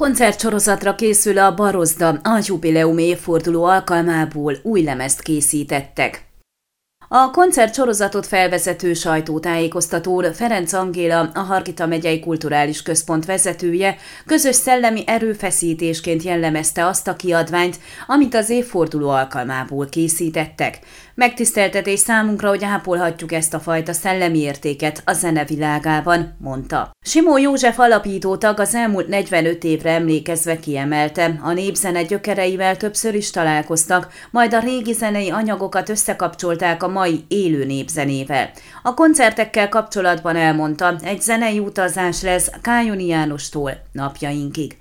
Koncertsorozatra készül a Barozda, a jubileum évforduló alkalmából új lemezt készítettek. A koncert sorozatot felvezető sajtótájékoztatón Ferenc Angéla, a Harkita megyei kulturális központ vezetője, közös szellemi erőfeszítésként jellemezte azt a kiadványt, amit az évforduló alkalmából készítettek. Megtiszteltetés számunkra, hogy ápolhatjuk ezt a fajta szellemi értéket a zene világában, mondta. Simó József alapító tag az elmúlt 45 évre emlékezve kiemelte, a népzene gyökereivel többször is találkoztak, majd a régi zenei anyagokat összekapcsolták a mai élő népzenével. A koncertekkel kapcsolatban elmondta, egy zenei utazás lesz Kájoni Jánostól napjainkig.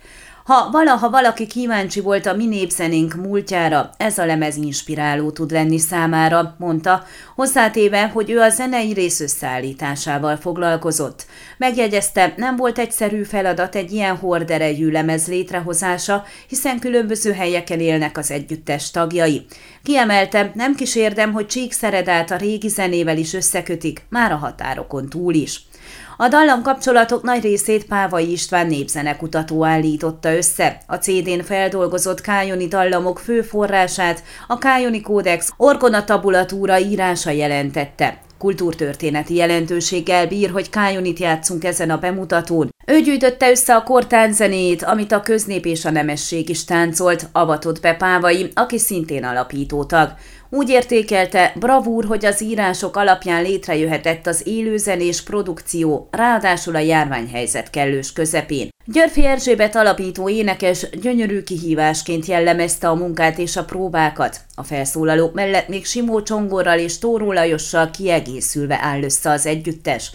Ha valaha valaki kíváncsi volt a mi népzenénk múltjára, ez a lemez inspiráló tud lenni számára, mondta, hozzátéve, hogy ő a zenei rész összeállításával foglalkozott. Megjegyezte, nem volt egyszerű feladat egy ilyen horderejű lemez létrehozása, hiszen különböző helyeken élnek az együttes tagjai. Kiemelte, nem kísérdem, hogy Csíkszeredát a régi zenével is összekötik, már a határokon túl is. A dallam kapcsolatok nagy részét Pávai István népzenekutató állította össze. A CD-n feldolgozott kájoni dallamok fő forrását a Kájoni Kódex Orgona tabulatúra írása jelentette. Kultúrtörténeti jelentőséggel bír, hogy Kájonit játszunk ezen a bemutatón. Ő gyűjtötte össze a kortán zenét, amit a köznép és a nemesség is táncolt, avatott be Pávai, aki szintén alapítótag. Úgy értékelte, bravúr, hogy az írások alapján létrejöhetett az élőzenés produkció, ráadásul a járványhelyzet kellős közepén. Györfi Erzsébet alapító énekes gyönyörű kihívásként jellemezte a munkát és a próbákat. A felszólalók mellett még Simó Csongorral és Tóró Lajossal kiegészülve áll össze az együttes.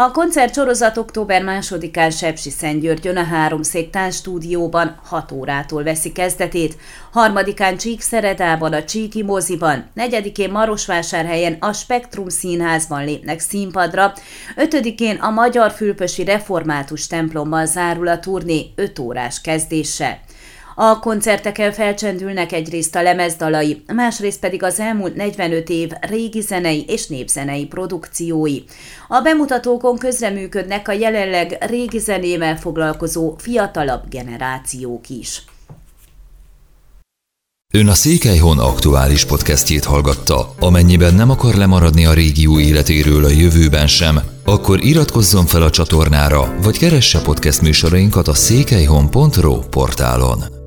A koncert sorozat október 2-án Sepsi Szentgyörgyön a Háromszék stúdióban 6 órától veszi kezdetét, harmadikán Csíkszeredában a Csíki moziban, negyedikén Marosvásárhelyen a Spektrum színházban lépnek színpadra, ötödikén a Magyar Fülpösi Református templomban zárul a turné 5 órás kezdéssel. A koncerteken felcsendülnek egyrészt a lemezdalai, másrészt pedig az elmúlt 45 év régi zenei és népzenei produkciói. A bemutatókon közreműködnek a jelenleg régi zenével foglalkozó fiatalabb generációk is. Ön a Székelyhon aktuális podcastjét hallgatta. Amennyiben nem akar lemaradni a régió életéről a jövőben sem, akkor iratkozzon fel a csatornára, vagy keresse podcast műsorainkat a székelyhon.pro portálon.